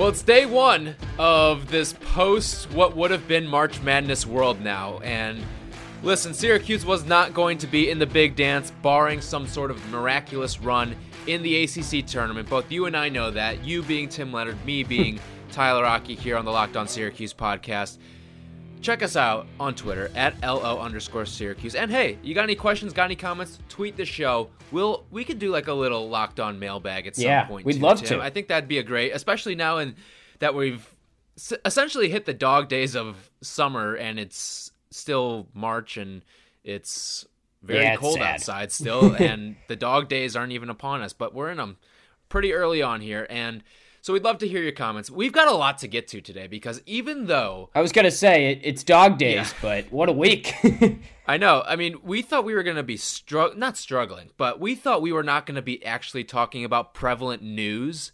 Well, it's day one of this post what would have been March Madness world now. And listen, Syracuse was not going to be in the big dance, barring some sort of miraculous run in the ACC tournament. Both you and I know that. You being Tim Leonard, me being Tyler Rocky here on the Locked On Syracuse podcast. Check us out on Twitter at LO underscore Syracuse. And hey, you got any questions, got any comments? Tweet the show. We'll we could do like a little locked on mailbag at some point. Yeah, point. we'd too, love Tim. to. I think that'd be a great, especially now in that we've essentially hit the dog days of summer and it's still March and it's very Yeah, it's cold sad. outside still and the dog days aren't even upon us, but we're in them pretty early on here and so we'd love to hear your comments. We've got a lot to get to today because even though I was gonna say it, it's dog days, Yeah. but what a week! I know. I mean, we thought we were going to be strugg not struggling, but we thought we were not going to be actually talking about prevalent news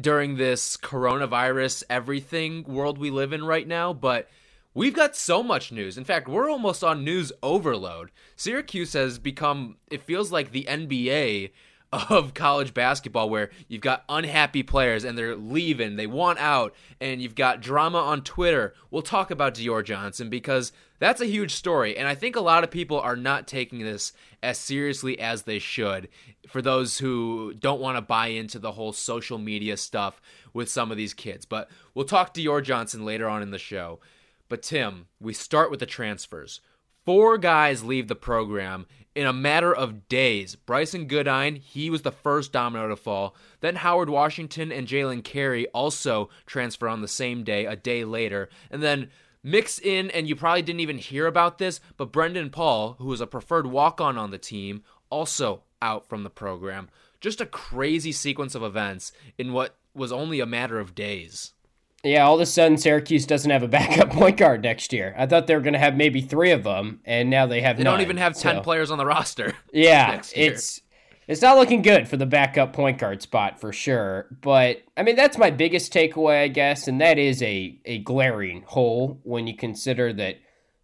during this coronavirus everything world we live in right now, but we've got so much news. In fact, we're almost on news overload. Syracuse has become it feels like the NBA of college basketball where you've got unhappy players and they're leaving, they want out, and you've got drama on Twitter. We'll talk about Dior Johnson because that's a huge story, and I think a lot of people are not taking this as seriously as they should. For those who don't want to buy into the whole social media stuff with some of these kids, but we'll talk Dior Johnson later on in the show. But Tim, we start with the transfers. Four guys leave the program in a matter of days. Brycen Goodine, he was the first domino to fall. Then Howard Washington and Jalen Carey also transfer on the same day, a day later. And then mix in, and you probably didn't even hear about this, but Brendan Paul, who was a preferred walk on on the team, also out from the program. Just a crazy sequence of events in what was only a matter of days. Yeah, all of a sudden Syracuse doesn't have a backup point guard next year. I thought they were gonna have maybe three of them, and now they have. They don't even have 10 players on the roster. Yeah, it's it's not looking good for the backup point guard spot for sure. But I mean, that's my biggest takeaway, I guess, and that is a a glaring hole when you consider that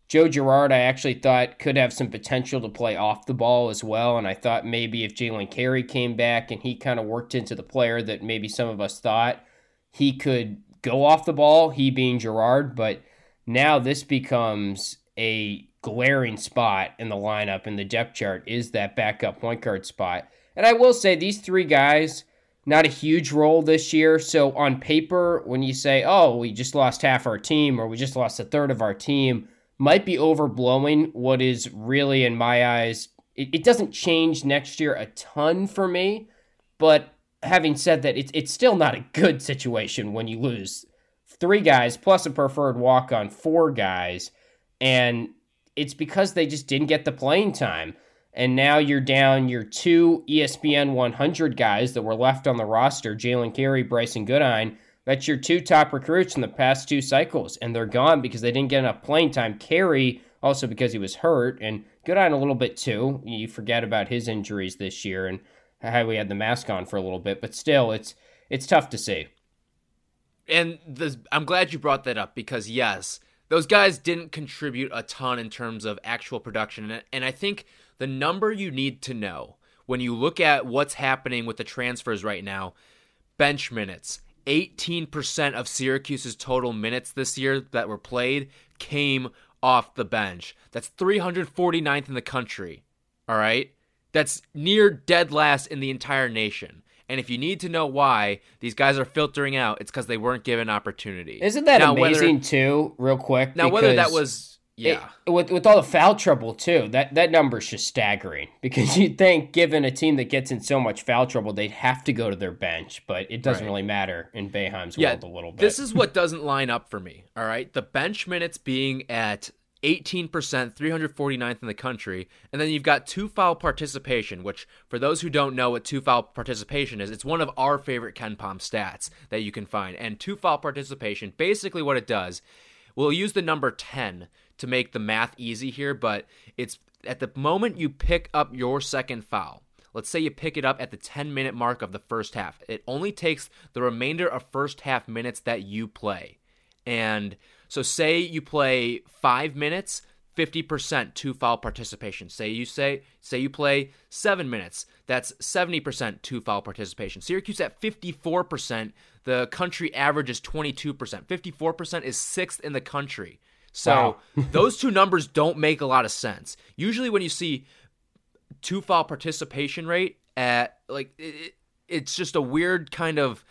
Joe Girard, I actually thought could have some potential to play off the ball as well, and I thought maybe if Jalen Carey came back and he kind of worked into the player that maybe some of us thought he could go off the ball, he being Girard, but now this becomes a glaring spot in the lineup in the depth chart is that backup point guard spot. And I will say these three guys not a huge role this year. So on paper when you say, "Oh, we just lost half our team or we just lost a third of our team," might be overblowing what is really in my eyes it, it doesn't change next year a ton for me, but having said that, it's it's still not a good situation when you lose three guys plus a preferred walk on four guys, and it's because they just didn't get the playing time. And now you're down your two ESPN 100 guys that were left on the roster Jalen Carey, Brycen Goodine. That's your two top recruits in the past two cycles, and they're gone because they didn't get enough playing time. Carey also because he was hurt, and Goodine a little bit too. You forget about his injuries this year and how we had the mask on for a little bit, but still, it's it's tough to see. And the, I'm glad you brought that up because yes, those guys didn't contribute a ton in terms of actual production, and, and I think the number you need to know when you look at what's happening with the transfers right now, bench minutes. 18% of Syracuse's total minutes this year that were played came off the bench. That's 349th in the country. All right? That's near dead last in the entire nation. And if you need to know why these guys are filtering out, it's because they weren't given opportunity. Isn't that Now, whether- amazing too? Real quick. now, whether that was yeah, it- with with all the foul trouble too, that that number's just staggering. Because you'd think, given a team that gets in so much foul trouble, they'd have to go to their bench, but it doesn't Right. really matter in Boeheim's yeah, world a little bit. this is what doesn't line up for me. All right, the bench minutes being at 18%, 349th in the country, and then you've got two foul participation, which for those who don't know what two foul participation is, it's one of our favorite KenPom stats that you can find. And two foul participation, basically what it does, we'll use the number 10 to make the math easy here, but it's at the moment you pick up your second foul. Let's say you pick it up at the 10 minute mark of the first half. It only takes the remainder of first half minutes that you play. And so say you play 5 minutes, 50% two foul participation. Say you say say you play 7 minutes, that's 70% two foul participation. Syracuse at 54%, The country average is 22%. 54% is sixth in the country. So Wow. those two numbers don't make a lot of sense. Usually, when you see two foul participation rate at like it, it's just a weird kind of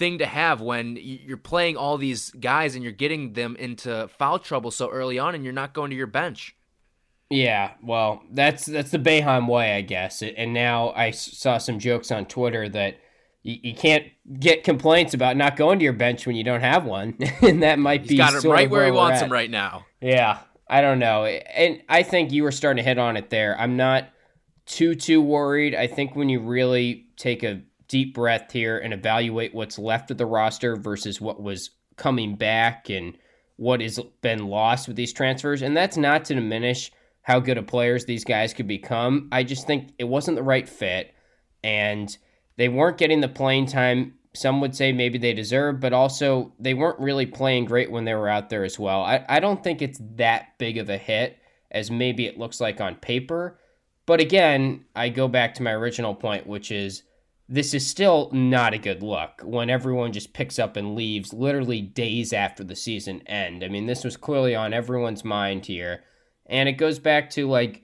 thing to have when you're playing all these guys and you're getting them into foul trouble so early on and you're not going to your bench. Yeah, well, that's that's the Boeheim way, I guess. And now I saw some jokes on Twitter that you, you can't get complaints about not going to your bench when you don't have one, and that might be got it right of where he wants at. him right now. Yeah, I don't know. And I think you were starting to hit on it there. I'm not too too worried. I think when you really take a deep breath here and evaluate what's left of the roster versus what was coming back and what has been lost with these transfers, and that's not to diminish how good of players these guys could become. I just think it wasn't the right fit and they weren't getting the playing time some would say maybe they deserve, but also they weren't really playing great when they were out there as well. I, I don't think it's that big of a hit as maybe it looks like on paper. But again, I go back to my original point, which is this is still not a good look when everyone just picks up and leaves literally days after the season end. I mean, this was clearly on everyone's mind here. And it goes back to like,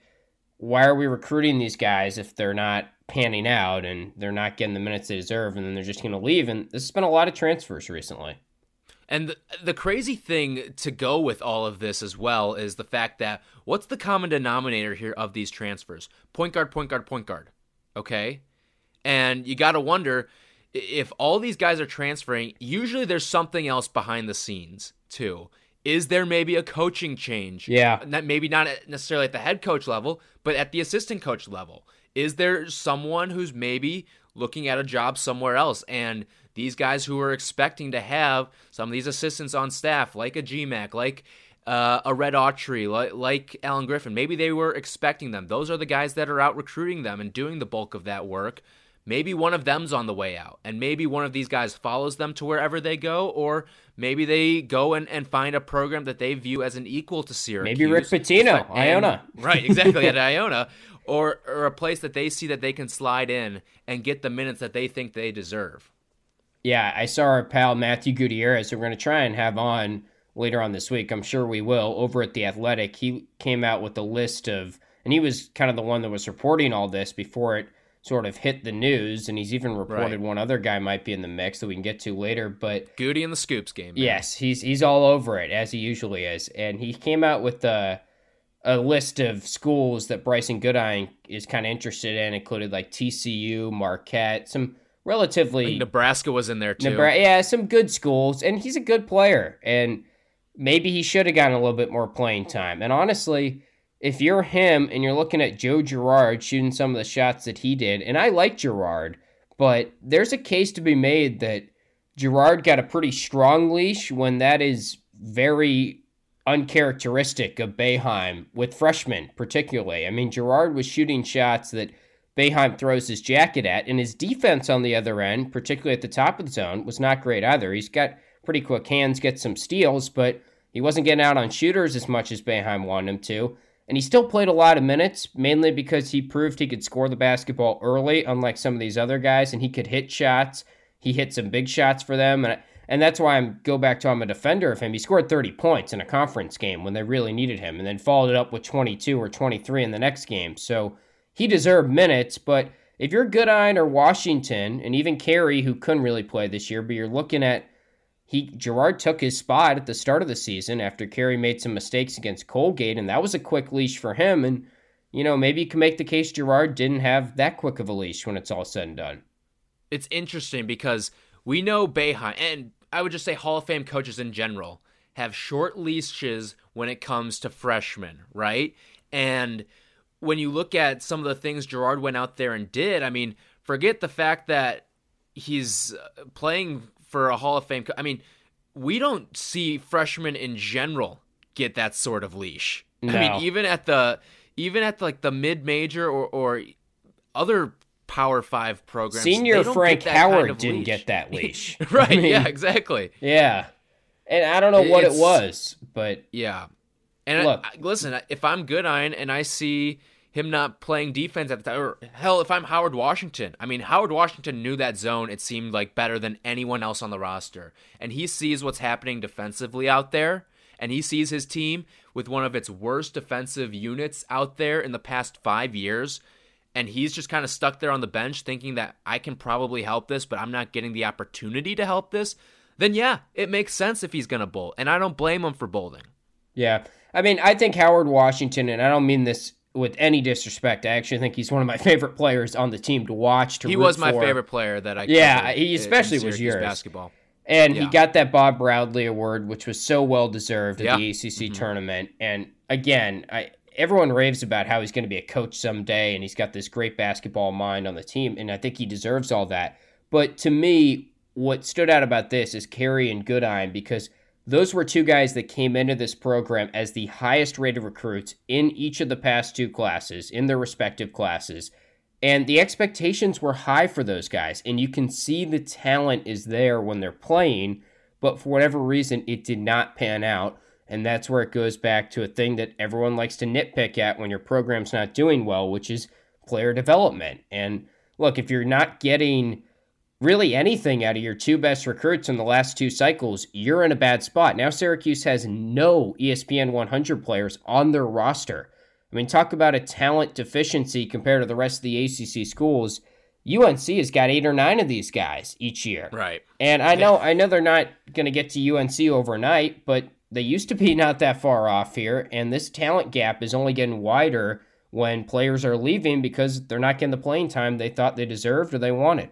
why are we recruiting these guys if they're not panning out and they're not getting the minutes they deserve and then they're just going to leave? And this has been a lot of transfers recently. And the, the crazy thing to go with all of this as well is the fact that what's the common denominator here of these transfers? Point guard, point guard, point guard. Okay? And you got to wonder if all these guys are transferring, usually there's something else behind the scenes too. Is there maybe a coaching change? Yeah. Not, maybe not necessarily at the head coach level, but at the assistant coach level. Is there someone who's maybe looking at a job somewhere else? And these guys who are expecting to have some of these assistants on staff, like a GMAC, like uh, a Red Autry, like, like Allen Griffin, maybe they were expecting them. Those are the guys that are out recruiting them and doing the bulk of that work. Maybe one of them's on the way out, and maybe one of these guys follows them to wherever they go, or maybe they go and, and find a program that they view as an equal to Syracuse. Maybe Rick Pitino, Iona. right, exactly, at Iona, or, or a place that they see that they can slide in and get the minutes that they think they deserve. Yeah, I saw our pal Matthew Gutierrez, who we're going to try and have on later on this week. I'm sure we will. Over at The Athletic, he came out with a list of, and he was kind of the one that was reporting all this before it sort of hit the news. And he's even reported Right. one other guy might be in the mix that we can get to later. But Goody in the scoops game. man. Yes, he's he's all over it as he usually is, and he came out with a a list of schools that Brycen Goodine is kind of interested in, included like TCU, Marquette, some relatively think Nebraska was in there too. Nebra- yeah, some good schools, and he's a good player, and maybe he should have gotten a little bit more playing time. And honestly, if you're him and you're looking at Joe Girard shooting some of the shots that he did, and I like Girard, but there's a case to be made that Girard got a pretty strong leash when that is very uncharacteristic of Boeheim with freshmen, particularly. I mean, Girard was shooting shots that Boeheim throws his jacket at, and his defense on the other end, particularly at the top of the zone, was not great either. He's got pretty quick hands, gets some steals, but he wasn't getting out on shooters as much as Boeheim wanted him to. And he still played a lot of minutes, mainly because he proved he could score the basketball early, unlike some of these other guys, and he could hit shots. He hit some big shots for them, and and that's why I'm go back to I'm a defender of him. He scored 30 points in a conference game when they really needed him, and then followed it up with 22 or 23 in the next game. So he deserved minutes, but if you're Goodine or Washington, and even Carey, who couldn't really play this year, but you're looking at he Girard took his spot at the start of the season after Carey made some mistakes against Colgate, and that was a quick leash for him. And you know maybe you can make the case Girard didn't have that quick of a leash when it's all said and done. it's interesting because we know Boeheim, and I would just say Hall of Fame coaches in general have short leashes when it comes to freshmen, right? And when you look at some of the things Girard went out there and did, I mean, forget the fact that he's playing for a Hall of Fame. I mean, we don't see freshmen in general get that sort of leash. I mean, even at the even at like the mid major or or other Power Five programs, Senior Frank that kind Howard of didn't leash. get that leash. right? I mean, yeah, exactly. Yeah. And I don't know what it was, but Yeah. And I- Look. I, listen, if I'm good, Goodine and I see him not playing defense at the time. Or hell, if I'm Howard Washington, I mean, Howard Washington knew that zone, it seemed like better than anyone else on the roster. And he sees what's happening defensively out there, and he sees his team with one of its worst defensive units out there in the past five years. And he's just kind of stuck there on the bench thinking that I can probably help this, but I'm not getting the opportunity to help this. Then, yeah, it makes sense if he's going to bolt. And I don't blame him for bolting. Yeah. I mean, I think Howard Washington, and I don't mean this with any disrespect, I actually think he's one of my favorite players on the team to watch. To he was my for. favorite player that I yeah, he especially was yours basketball. And yeah. he got that Bob Bradley Award, which was so well deserved at the ACC mm-hmm. tournament. And again, I, everyone raves about how he's going to be a coach someday, and he's got this great basketball mind on the team, and I think he deserves all that. But to me, what stood out about this is Carey and Goodine because those were two guys that came into this program as the highest rated recruits in each of the past two classes, in their respective classes. And the expectations were high for those guys. And you can see the talent is there when they're playing, but for whatever reason, it did not pan out. And that's where it goes back to a thing that everyone likes to nitpick at when your program's not doing well, which is player development. And look, if you're not getting really anything out of your two best recruits in the last two cycles, you're in a bad spot. Now Syracuse has no ESPN 100 players on their roster. I mean, talk about a talent deficiency compared to the rest of the ACC schools. UNC has got eight or nine of these guys each year. Right. And I know I know they're not going to get to UNC overnight, but they used to be not that far off here, and this talent gap is only getting wider when players are leaving because they're not getting the playing time they thought they deserved or they wanted.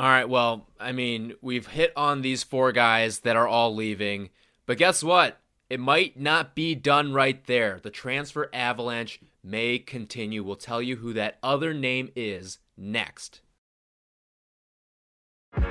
All right, well, I mean, we've hit on these four guys that are all leaving, but guess what? It might not be done right there. The transfer avalanche may continue. We'll tell you who that other name is next. All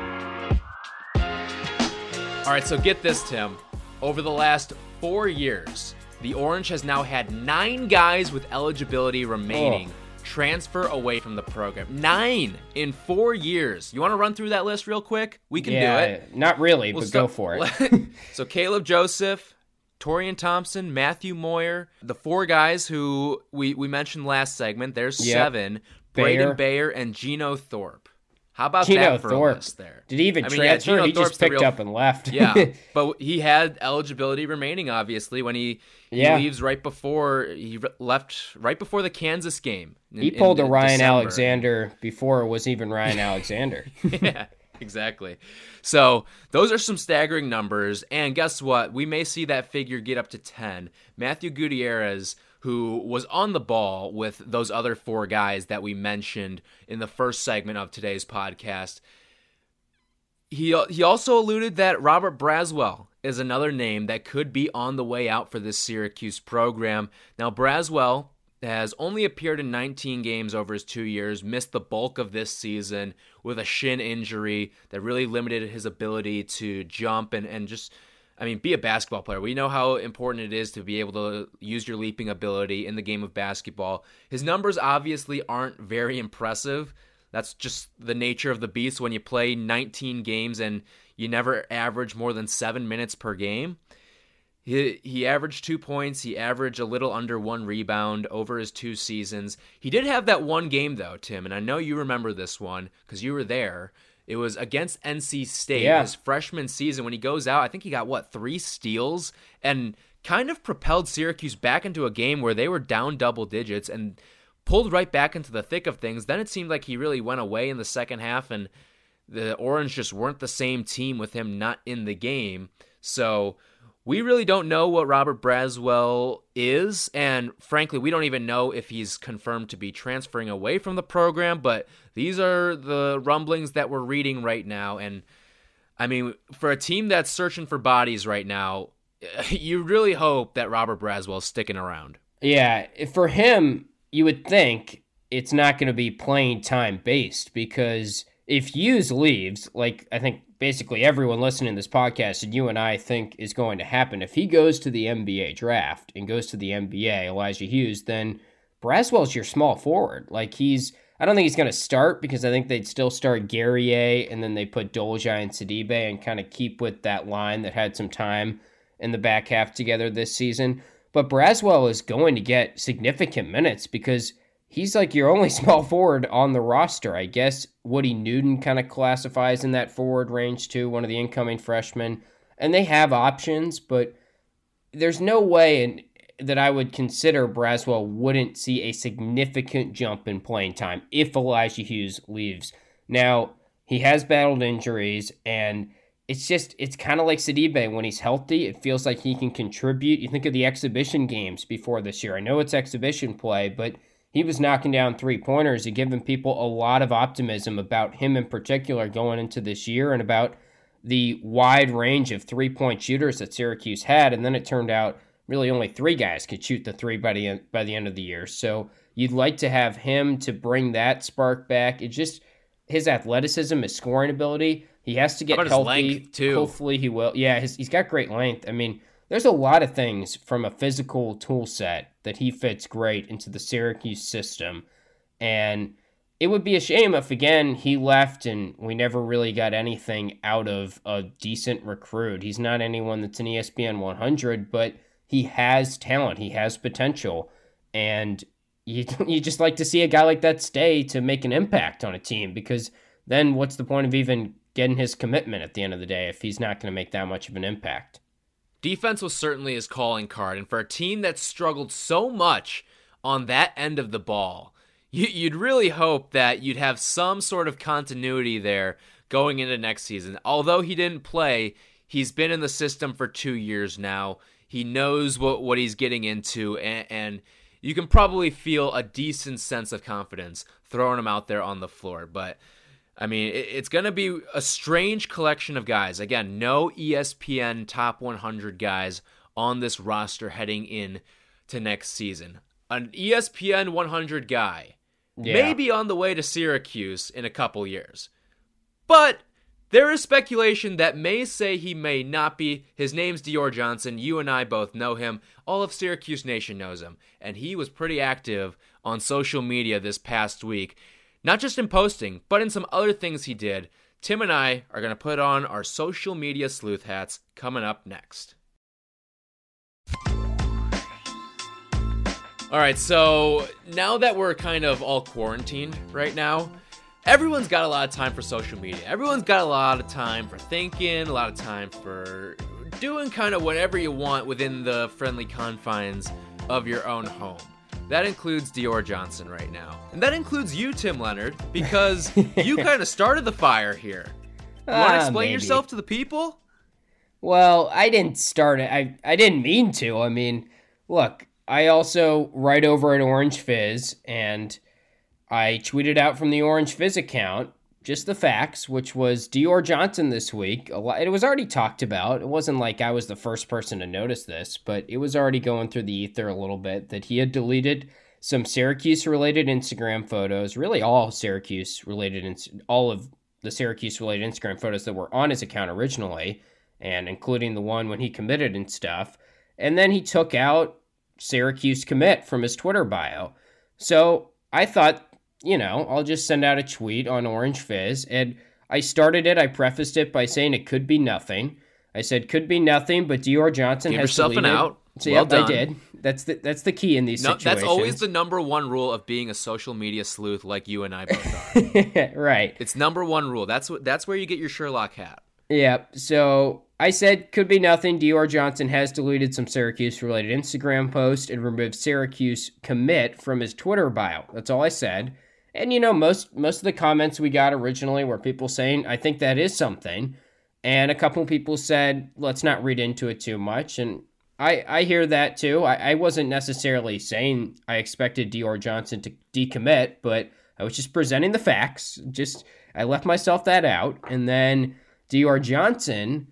right, so get this, Tim. Over the last four years, the Orange has now had nine guys with eligibility oh. remaining. Oh transfer away from the program. Nine in four years. You want to run through that list real quick? We can yeah, do it. Not really, we'll but start, go for it. so Kaleb Joseph, Taurean Thompson, Matthew Moyer, the four guys who we, we mentioned last segment. There's yep. seven. Braedon Bayer and Geno Thorpe. How about Geno that for Thorpe. a list there? Did he even I mean, transfer? Yeah, he Thorpe's just picked real... up and left. yeah, but he had eligibility remaining. Obviously, when he, yeah. he leaves right before he left right before the Kansas game. In, he pulled a Ryan December. Alexander before it was even Ryan Alexander. yeah, exactly. So those are some staggering numbers, and guess what? We may see that figure get up to ten. Matthew Gutierrez who was on the ball with those other four guys that we mentioned in the first segment of today's podcast. He he also alluded that Robert Braswell is another name that could be on the way out for this Syracuse program. Now Braswell has only appeared in 19 games over his 2 years, missed the bulk of this season with a shin injury that really limited his ability to jump and and just I mean, be a basketball player. We know how important it is to be able to use your leaping ability in the game of basketball. His numbers obviously aren't very impressive. That's just the nature of the beast when you play 19 games and you never average more than seven minutes per game. He, he averaged two points. He averaged a little under one rebound over his two seasons. He did have that one game, though, Tim, and I know you remember this one because you were there. It was against NC State yeah. his freshman season when he goes out. I think he got what three steals and kind of propelled Syracuse back into a game where they were down double digits and pulled right back into the thick of things. Then it seemed like he really went away in the second half and the Orange just weren't the same team with him not in the game. So we really don't know what Robert Braswell is, and frankly, we don't even know if he's confirmed to be transferring away from the program. But these are the rumblings that we're reading right now, and I mean, for a team that's searching for bodies right now, you really hope that Robert Braswell's sticking around. Yeah, for him, you would think it's not going to be playing time based because if Hughes leaves, like I think basically everyone listening to this podcast and you and I think is going to happen. If he goes to the NBA draft and goes to the NBA, Elijah Hughes, then Braswell's your small forward. Like he's, I don't think he's going to start because I think they'd still start Guerrier and then they put Dolja and Sidibe and kind of keep with that line that had some time in the back half together this season. But Braswell is going to get significant minutes because he's like your only small forward on the roster. I guess Woody Newton kind of classifies in that forward range too, one of the incoming freshmen. And they have options, but there's no way in, that I would consider Braswell wouldn't see a significant jump in playing time if Elijah Hughes leaves. Now, he has battled injuries and it's just it's kind of like Sidibe when he's healthy. It feels like he can contribute. You think of the exhibition games before this year. I know it's exhibition play, but he was knocking down three pointers and giving people a lot of optimism about him in particular going into this year and about the wide range of three point shooters that Syracuse had. And then it turned out really only three guys could shoot the three by the end, by the end of the year. So you'd like to have him to bring that spark back. It just his athleticism, his scoring ability. He has to get healthy. too? Hopefully he will. Yeah, his, he's got great length. I mean, there's a lot of things from a physical tool set that he fits great into the Syracuse system. And it would be a shame if again he left and we never really got anything out of a decent recruit. He's not anyone that's an ESPN 100, but he has talent, he has potential, and you you just like to see a guy like that stay to make an impact on a team because then what's the point of even getting his commitment at the end of the day if he's not going to make that much of an impact? Defense was certainly his calling card, and for a team that struggled so much on that end of the ball, you'd really hope that you'd have some sort of continuity there going into next season. Although he didn't play, he's been in the system for two years now. He knows what, what he's getting into, and, and you can probably feel a decent sense of confidence throwing him out there on the floor. But I mean, it, it's going to be a strange collection of guys. Again, no ESPN top 100 guys on this roster heading in to next season. An ESPN 100 guy yeah. may be on the way to Syracuse in a couple years. But there is speculation that may say he may not be. His name's Dior Johnson. You and I both know him. All of Syracuse Nation knows him. And he was pretty active on social media this past week. Not just in posting, but in some other things he did. Tim and I are going to put on our social media sleuth hats coming up next. All right, so now that we're kind of all quarantined right now, everyone's got a lot of time for social media. Everyone's got a lot of time for thinking, a lot of time for doing kind of whatever you want within the friendly confines of your own home. That includes Dior Johnson right now. And that includes you, Tim Leonard, because you kind of started the fire here. You want to uh, explain yourself to the people? Well, I didn't start it. I, I didn't mean to. I mean, look, I also write over at Orange Fizz, and I tweeted out from the Orange Fizz account just the facts, which was Dior Johnson this week. It was already talked about. It wasn't like I was the first person to notice this, but it was already going through the ether a little bit that he had deleted some Syracuse related Instagram photos, really all Syracuse related, all of the Syracuse related Instagram photos that were on his account originally, and including the one when he committed and stuff. And then he took out Syracuse commit from his Twitter bio. So I thought you know, I'll just send out a tweet on Orange Fizz. And I started it, I prefaced it by saying it could be nothing. I said could be nothing, but Dior Johnson Give has yourself deleted. an out. So well yep, done. I did. That's the that's the key in these no, situations. That's always the number one rule of being a social media sleuth, like you and I both are. right. It's number one rule. That's what. That's where you get your Sherlock hat. Yep. So I said could be nothing. Dior Johnson has deleted some Syracuse related Instagram posts and removed Syracuse commit from his Twitter bio. That's all I said. And you know, most most of the comments we got originally were people saying, "I think that is something," and a couple people said, "Let's not read into it too much." And I I hear that too. I, I wasn't necessarily saying I expected Dior Johnson to decommit, but I was just presenting the facts. Just I left myself that out, and then Dior Johnson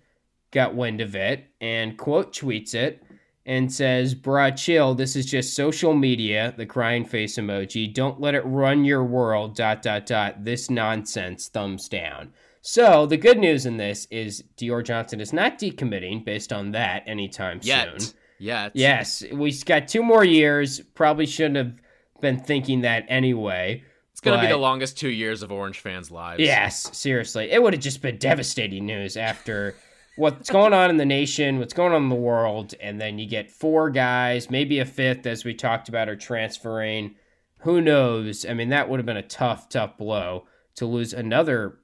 got wind of it and quote tweets it and says, Bruh, chill. This is just social media, the crying face emoji. Don't let it run your world, dot, dot, dot. This nonsense, thumbs down. So the good news in this is Dior Johnson is not decommitting based on that anytime Yet. soon. Yet. Yes. We've got two more years. Probably shouldn't have been thinking that anyway. It's going to be the longest two years of Orange fans' lives. Yes, seriously. It would have just been devastating news after what's going on in the nation, what's going on in the world, and then you get four guys, maybe a fifth, as we talked about, are transferring. Who knows? I mean, that would have been a tough, tough blow to lose another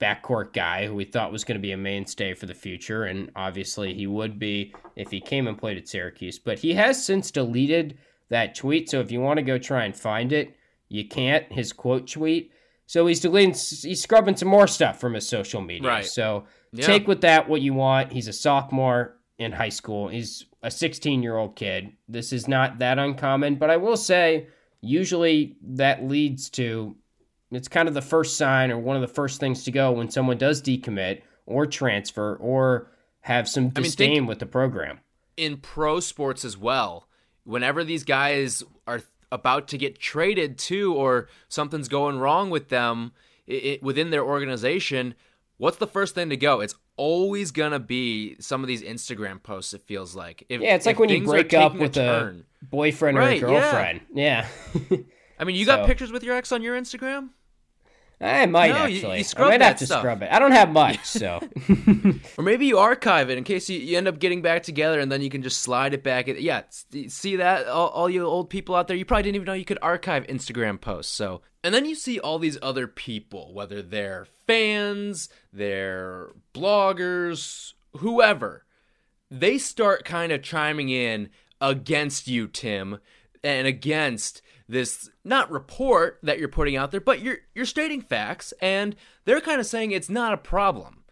backcourt guy who we thought was going to be a mainstay for the future, and obviously he would be if he came and played at Syracuse. But he has since deleted that tweet, so if you want to go try and find it, you can't. His quote tweet. So he's deleting, he's scrubbing some more stuff from his social media. Right. So Yeah. take with that what you want. He's a sophomore in high school. He's a 16 year old kid. This is not that uncommon, but I will say, usually that leads to it's kind of the first sign or one of the first things to go when someone does decommit or transfer or have some I mean, disdain with the program. in pro sports as well. Whenever these guys are about to get traded to, or something's going wrong with them i i within their organization, what's the first thing to go? It's always gonna be some of these Instagram posts. It feels like. If, Yeah, it's like when you break up with a, turn. boyfriend or a girlfriend. Yeah. I mean, you got So- pictures with your ex on your Instagram? I might No, actually. you I scrub might have to stuff. scrub it. I don't have much, so. Or maybe you archive it in case you, you end up getting back together and then you can just slide it back. Yeah, see that? All, all you old people out there, you probably didn't even know you could archive Instagram posts. So, and then you see all these other people, whether they're fans, they're bloggers, whoever, they start kind of chiming in against you, Tim, and against this not report that you're putting out there, but you're you're stating facts, and they're kind of saying it's not a problem.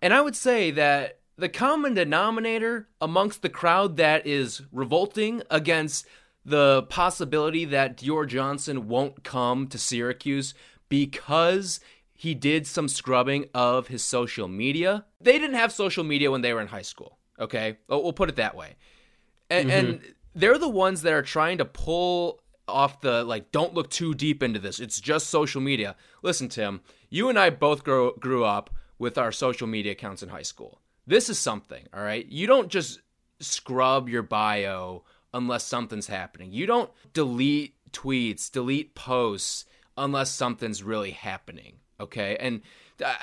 And I would say that the common denominator amongst the crowd that is revolting against the possibility that Dior Johnson won't come to Syracuse because he did some scrubbing of his social media. They didn't have social media when they were in high school, okay? Oh, We'll put it that way. And, mm-hmm. and they're the ones that are trying to pull off the like don't look too deep into this. It's just social media. Listen tim you and i both grow, grew up with our social media accounts in high school. This is something all right? You don't just scrub your bio unless something's happening. You don't delete tweets delete posts unless something's really happening okay and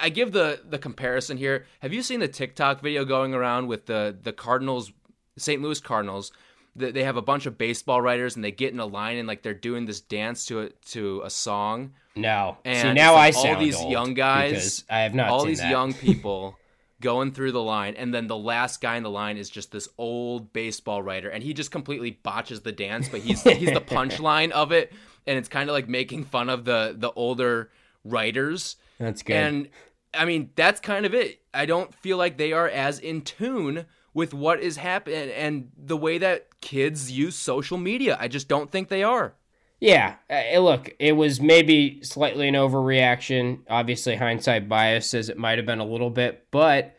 I- give the the comparison here. Have you seen the TikTok video going around with the the Cardinals, St. Louis Cardinals? They they have a bunch of baseball writers and they get in a line and like they're doing this dance to a to a song. No. See, And now I it's like sound all these young guys, I have not all these that. young people going through the line, and then the last guy in the line is just this old baseball writer, and he just completely botches the dance, but he's he's the punchline of it, and it's kind of like making fun of the the older writers. That's good. And I mean, that's kind of it. I don't feel like they are as in tune with what is happening and the way that kids use social media. I just don't think they are. Yeah, uh, look, it was maybe slightly an overreaction. Obviously, hindsight bias says it might have been a little bit, but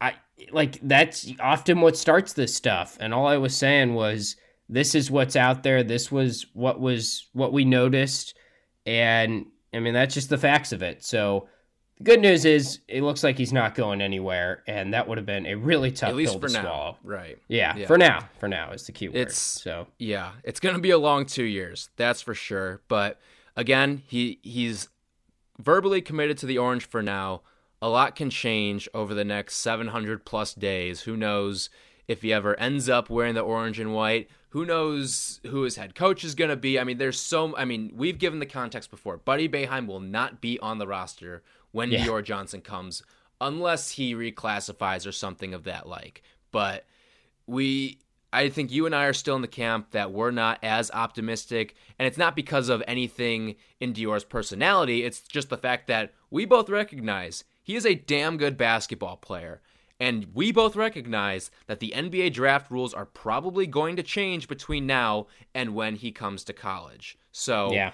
I like that's often what starts this stuff. And all I was saying was this is what's out there. This was what was what we noticed, and I mean that's just the facts of it. So the good news is it looks like he's not going anywhere, and that would have been a really tough At least pill for to now. swallow. Right. Yeah, Yeah. for now. For now is the key word. It's- so Yeah, it's going to be a long 2 years. That's for sure. But again, he he's verbally committed to the Orange for now. A lot can change over the next 700 plus days. Who knows if he ever ends up wearing the orange and white? Who knows who his head coach is going to be? I mean, there's so I mean, we've given the context before. Buddy Boeheim will not be on the roster when Yeah. Dior Johnson comes unless he reclassifies or something of that like. But we I think you and I are still in the camp that we're not as optimistic, and it's not because of anything in Dior's personality. It's just the fact that we both recognize he is a damn good basketball player, and we both recognize that the NBA draft rules are probably going to change between now and when he comes to college. So yeah.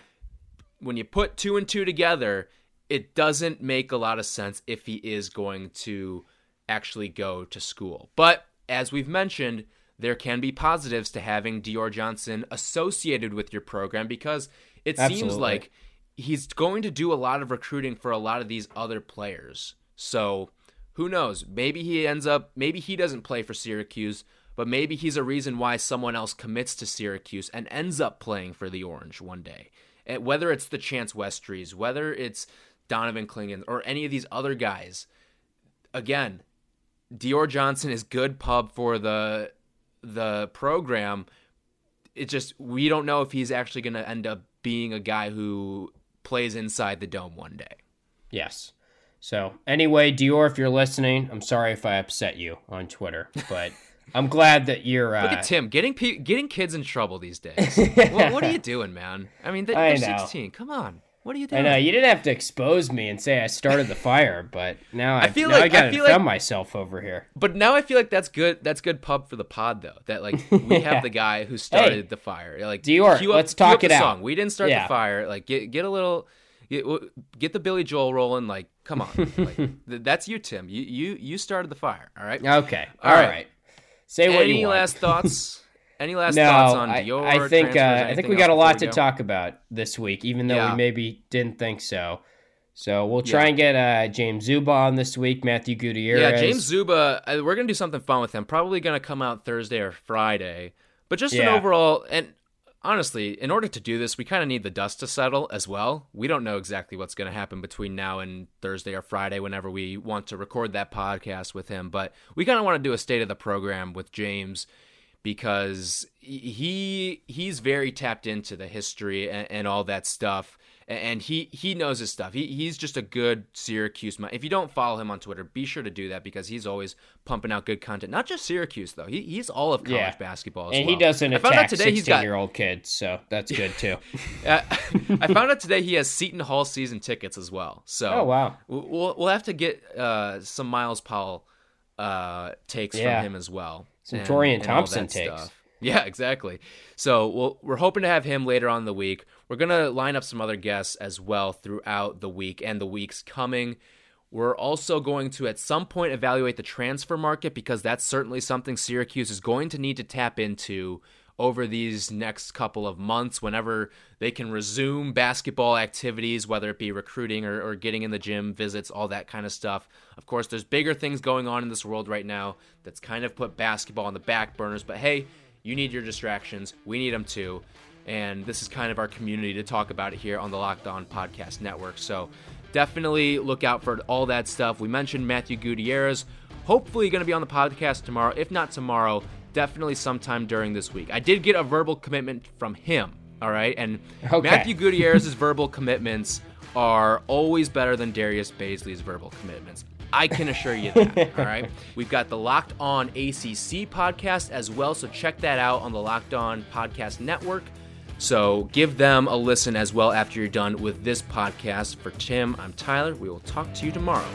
when you put two and two together, it doesn't make a lot of sense if he is going to actually go to school. But as we've mentioned, there can be positives to having Dior Johnson associated with your program because it seems like he's going to do a lot of recruiting for a lot of these other players. So who knows? Maybe he ends up, maybe he doesn't play for Syracuse, but maybe he's a reason why someone else commits to Syracuse and ends up playing for the Orange one day. And whether it's the Chance Westries, whether it's Donovan Clingan, or any of these other guys, again, Dior Johnson is good pub for the the program. It just we don't know if he's actually going to end up being a guy who plays inside the dome one day. Yes. So anyway, Dior, if you're listening, I'm sorry if I upset you on Twitter, but I'm glad that you're. Uh, Look at Tim getting pe- getting kids in trouble these days. what, what, are you doing, man? I mean, they're, I they're 16. Come on, what are you doing? I know you didn't have to expose me and say I started the fire, but now I, I feel now like- I gotta defend like- myself over here. But now I feel like that's good. That's good pub for the pod though. That like we Yeah. have the guy who started Hey, the fire. Like Dior, up- let's talk it out. Song. We didn't start Yeah. the fire. Like get get a little. Get, get the Billy Joel rolling. Like, come on. Like, th- that's you, Tim. You you you started the fire. All right. Okay, All all right. right. Say what Any you want. last thoughts? Any last no, thoughts on I, Dior? I think uh, I think we got a lot to go? talk about this week, even though Yeah. we maybe didn't think so. So we'll try Yeah. and get uh, James Zuba on this week. Matthew Gutierrez. Yeah, James Zuba. uh, We're gonna do something fun with him. Probably gonna come out Thursday or Friday. But just an overall, and honestly, in order to do this, we kind of need the dust to settle as well. We don't know exactly what's gonna happen between now and Thursday or Friday, whenever we want to record that podcast with him. But we kind of want to do a state of the program with James because he he's very tapped into the history and, and all that stuff and he he knows his stuff he, he's just a good syracuse if you don't follow him on twitter be sure to do that because he's always pumping out good content not just syracuse though he, he's all of college Yeah. basketball as and well. he doesn't I found out today he's got sixteen-year-old kids, so that's good too. uh, I found out today he has Seton Hall season tickets as well. So Oh, wow. we'll we'll- have to get uh, some Myles Powell uh, takes Yeah. from him as well. Some and- Taurean Thompson takes. stuff. Yeah, exactly. So we'll, we're hoping to have him later on the week. We're gonna line up some other guests as well throughout the week and the weeks coming. We're also going to at some point evaluate the transfer market because that's certainly something Syracuse is going to need to tap into over these next couple of months whenever they can resume basketball activities, whether it be recruiting or, or getting in the gym, visits, all that kind of stuff. Of course, there's bigger things going on in this world right now that's kind of put basketball on the back burners, but hey, you need your distractions. We need them too. And this is kind of our community to talk about it here on the Locked On Podcast Network. So definitely look out for all that stuff. We mentioned Matthew Gutierrez, hopefully going to be on the podcast tomorrow. If not tomorrow, definitely sometime during this week. I did get a verbal commitment from him. All right. And Okay. Matthew Gutierrez's verbal commitments are always better than Darius Bazley's verbal commitments. I can assure you that. all right. We've got the Locked On ACC podcast as well. So check that out on the Locked On Podcast Network. So give them a listen as well after you're done with this podcast. For Tim, I'm Tyler. We will talk to you tomorrow.